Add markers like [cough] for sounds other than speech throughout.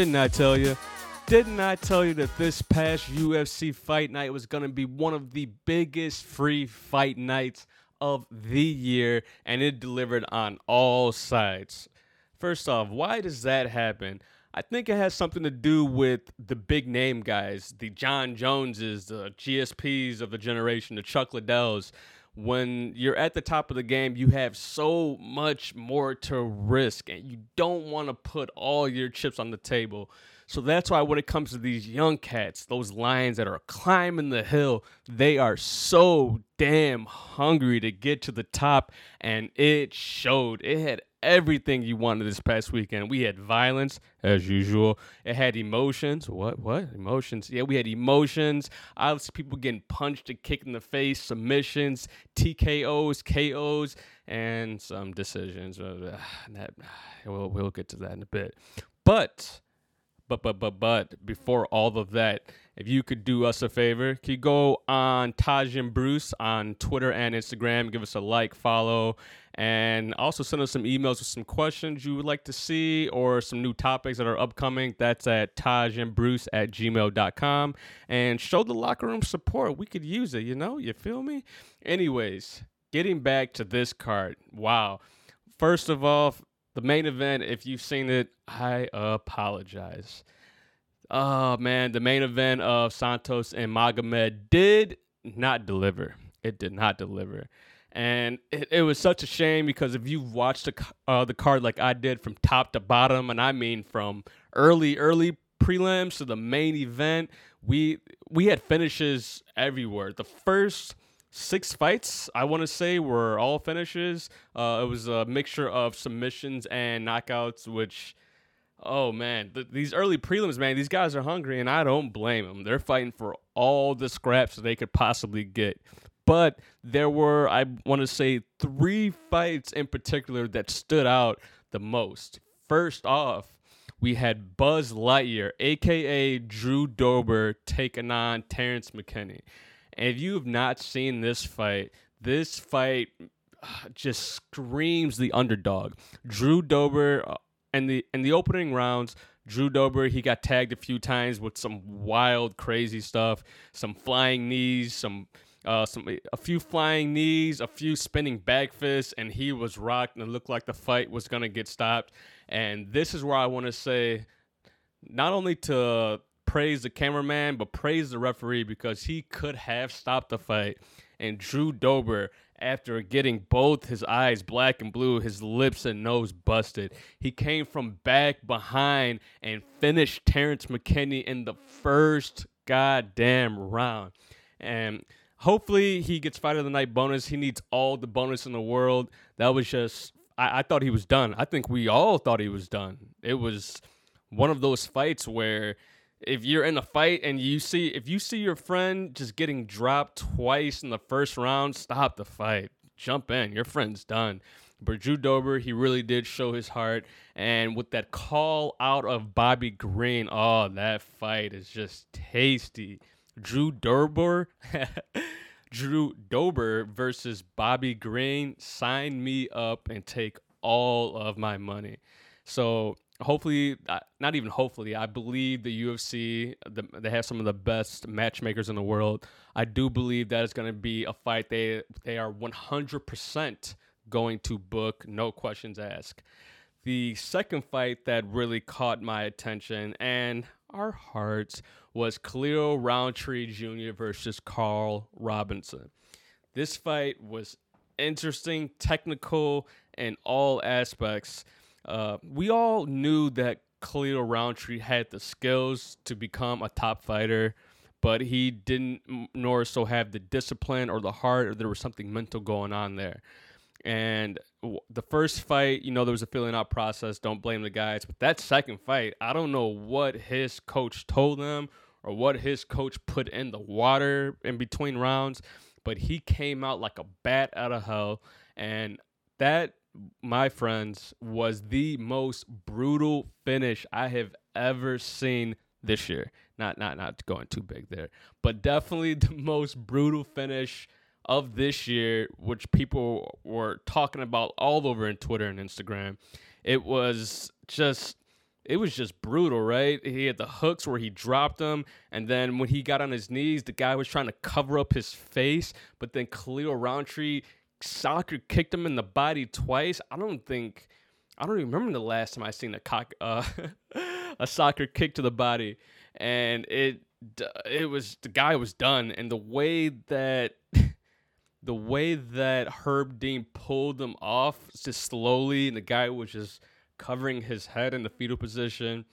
Didn't I tell you? Didn't I tell you that this past UFC fight night was going to be one of the biggest free fight nights of the year and it delivered on all sides? First off, why does that happen? I think it has something to do with the big name guys, the Jon Joneses, the GSPs of the generation, the Chuck Liddells. When you're at the top of the game, you have so much more to risk, and you don't want to put all your chips on the table. So that's why when it comes to these young cats, those lions that are climbing the hill, they are so damn hungry to get to the top, and it showed. It had everything you wanted this past weekend. We had violence as usual. It had emotions. What? What? Emotions? Yeah, we had emotions. I Obviously, people getting punched and kicked in the face, submissions, TKOs, KOs, and some decisions. Uh, [sighs] that, [sighs] we'll, we'll get to that in a bit. But but but but but before all of that, if you could do us a favor, could you go on Taj and Bruce on Twitter and Instagram, give us a like, follow, and also send us some emails with some questions you would like to see or some new topics that are upcoming. That's at Taj and Bruce at gmail.com. And show the locker room support. We could use it, you know? You feel me? Anyways, getting back to this card. Wow. First of all, the main event, if you've seen it, I apologize. Oh man, the main event of Santos and Magomed did not deliver. It did not deliver. And it, it was such a shame because if you've watched the, uh, the card like I did from top to bottom, and I mean from early, early prelims to the main event, we we had finishes everywhere. The first six fights, I want to say, were all finishes. Uh, it was a mixture of submissions and knockouts, which, oh man, th- these early prelims, man, these guys are hungry, and I don't blame them. They're fighting for all the scraps they could possibly get. But there were, I want to say, three fights in particular that stood out the most. First off, we had Buzz Lightyear, aka Drew Dober, taking on Terrence McKinney. And if you have not seen this fight, this fight uh, just screams the underdog. Drew Dober uh, in the in the opening rounds, Drew Dober he got tagged a few times with some wild, crazy stuff, some flying knees, some uh, some a few flying knees, a few spinning back fists, and he was rocked, and it looked like the fight was gonna get stopped. And this is where I want to say, not only to praise the cameraman, but praise the referee because he could have stopped the fight. And Drew Dober, after getting both his eyes black and blue, his lips and nose busted, he came from back behind and finished Terrence McKinney in the first goddamn round. And hopefully he gets fight of the night bonus. He needs all the bonus in the world. That was just I, I thought he was done. I think we all thought he was done. It was one of those fights where if you're in a fight and you see if you see your friend just getting dropped twice in the first round, stop the fight. Jump in. Your friend's done. But Drew Dober, he really did show his heart. And with that call out of Bobby Green, oh, that fight is just tasty. Drew Dober, [laughs] Drew Dober versus Bobby Green, sign me up and take all of my money. So hopefully, not even hopefully, I believe the UFC, the, they have some of the best matchmakers in the world. I do believe that is going to be a fight they they are 100% going to book, no questions asked. The second fight that really caught my attention and our hearts was Khalil Rountree Jr. versus Carl Robinson. This fight was interesting, technical, in all aspects. Uh, we all knew that Khalil Rountree had the skills to become a top fighter, but he didn't, nor so have the discipline or the heart, or there was something mental going on there. And the first fight, you know, there was a filling out process. Don't blame the guys. But that second fight, I don't know what his coach told him or what his coach put in the water in between rounds, but he came out like a bat out of hell. And that my friends, was the most brutal finish I have ever seen this year. Not not not going too big there, but definitely [laughs] the most brutal finish of this year, which people were talking about all over in Twitter and Instagram. It was just it was just brutal, right? He had the hooks where he dropped them, and then when he got on his knees, the guy was trying to cover up his face, but then Khalil Rountree soccer kicked him in the body twice. I don't think I don't even remember the last time I seen a cock [laughs] uh, a soccer kick to the body, and it it was the guy was done, and the way that the way that Herb Dean pulled them off just slowly, and the guy was just covering his head in the fetal position.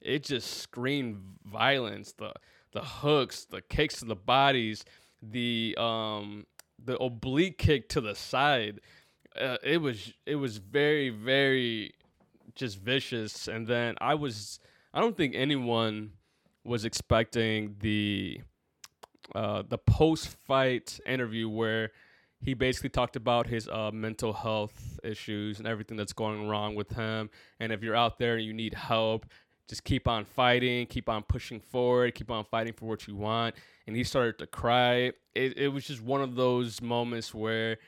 It just screamed violence. The the hooks, the kicks to the bodies, the um the oblique kick to the side. Uh, it was it was very very just vicious. And then I was I don't think anyone was expecting the uh, the post fight interview where he basically talked about his uh, mental health issues and everything that's going wrong with him. And if you're out there and you need help, just keep on fighting, keep on pushing forward, keep on fighting for what you want. And he started to cry. It, it was just one of those moments where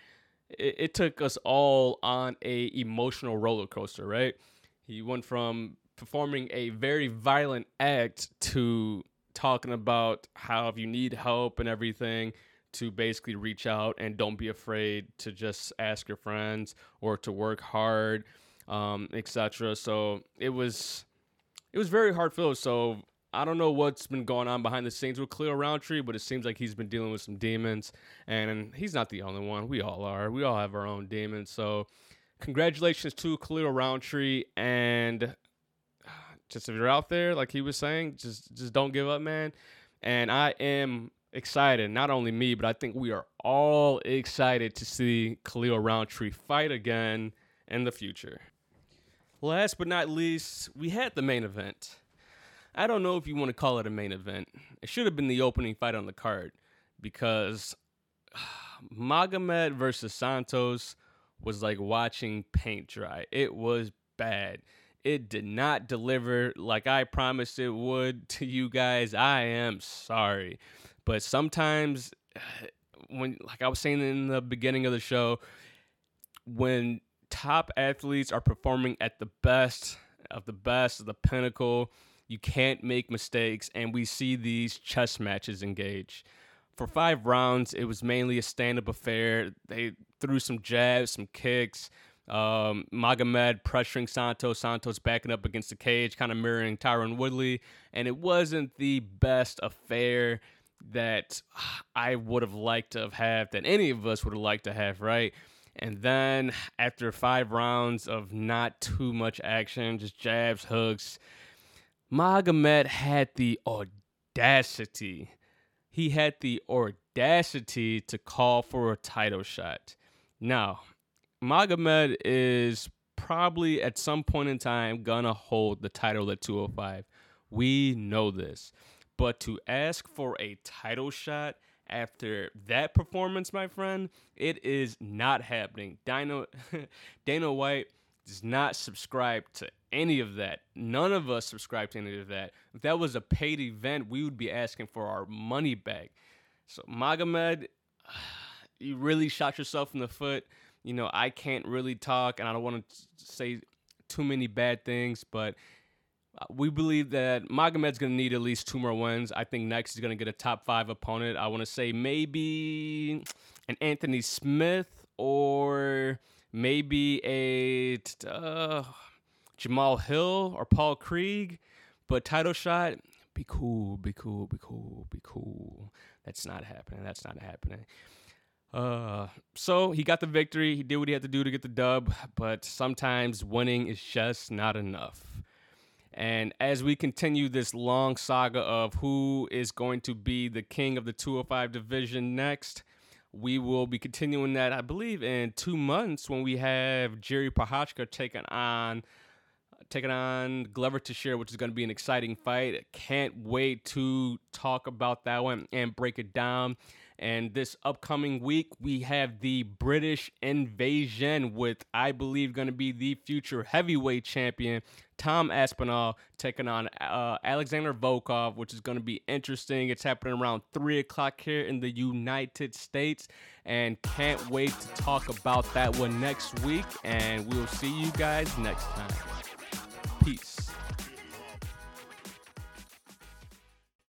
it, it took us all on a emotional roller coaster, right? He went from performing a very violent act to talking about how if you need help and everything to basically reach out and don't be afraid to just ask your friends or to work hard um, etc so it was it was very heartfelt so I don't know what's been going on behind the scenes with Khalil Rountree, but it seems like he's been dealing with some demons, and he's not the only one. We all are. We all have our own demons. So, congratulations to Khalil Rountree, and just if you're out there, like he was saying, just just don't give up, man. And I am excited, not only me, but I think we are all excited to see Khalil Rountree fight again in the future. Last but not least, we had the main event. I don't know if you want to call it a main event. It should have been the opening fight on the card because [sighs] Magomed versus Santos was like watching paint dry. It was bad. It did not deliver like I promised it would to you guys. I am sorry. But sometimes [sighs] when like I was saying in the beginning of the show, when top athletes are performing at the best of the best of the pinnacle, you can't make mistakes and we see these chess matches engage. For 5 rounds, it was mainly a stand-up affair. They threw some jabs, some kicks, um, Magomed pressuring Santos, Santos backing up against the cage, kind of mirroring Tyron Woodley. And it wasn't the best affair that I would have liked to have had, that any of us would have liked to have, right? And then after five rounds of not too much action, just jabs, hooks, Magomed had the audacity. He had the audacity to call for a title shot. Now, Magomed is probably at some point in time gonna hold the title at 205. We know this. But to ask for a title shot after that performance, my friend, it is not happening. Dino [laughs] Dana White does not subscribe to any of that. None of us subscribe to any of that. If that was a paid event, we would be asking for our money back. So Magomed, [sighs] you really shot yourself in the foot you know, I can't really talk and I don't want to say too many bad things, but uh, we believe that Magomed's going to need at least two more wins. I think next he's going to get a top five opponent. I want to say maybe an Anthony Smith or maybe a uh, Jamal Hill or Paul Craig. But title shot, be cool, be cool, be cool, be cool. That's not happening. That's not happening. Uh, so he got the victory. He did what he had to do to get the dub, but sometimes winning is just not enough. And as we continue this long saga of who is going to be the king of the 205 division next, we will be continuing that, I believe, in two months when we have Jerry Prochazka taking on taking on Glover Teixeira, which is going to be an exciting fight. Can't wait to talk about that one and break it down. And this upcoming week, we have the British Invasion with, I believe, going to be the future heavyweight champion, Tom Aspinall, taking on uh, Alexander Volkov, which is going to be interesting. It's happening around 3 o'clock here in the United States. And can't wait to talk about that one next week. And we'll see you guys next time. Peace.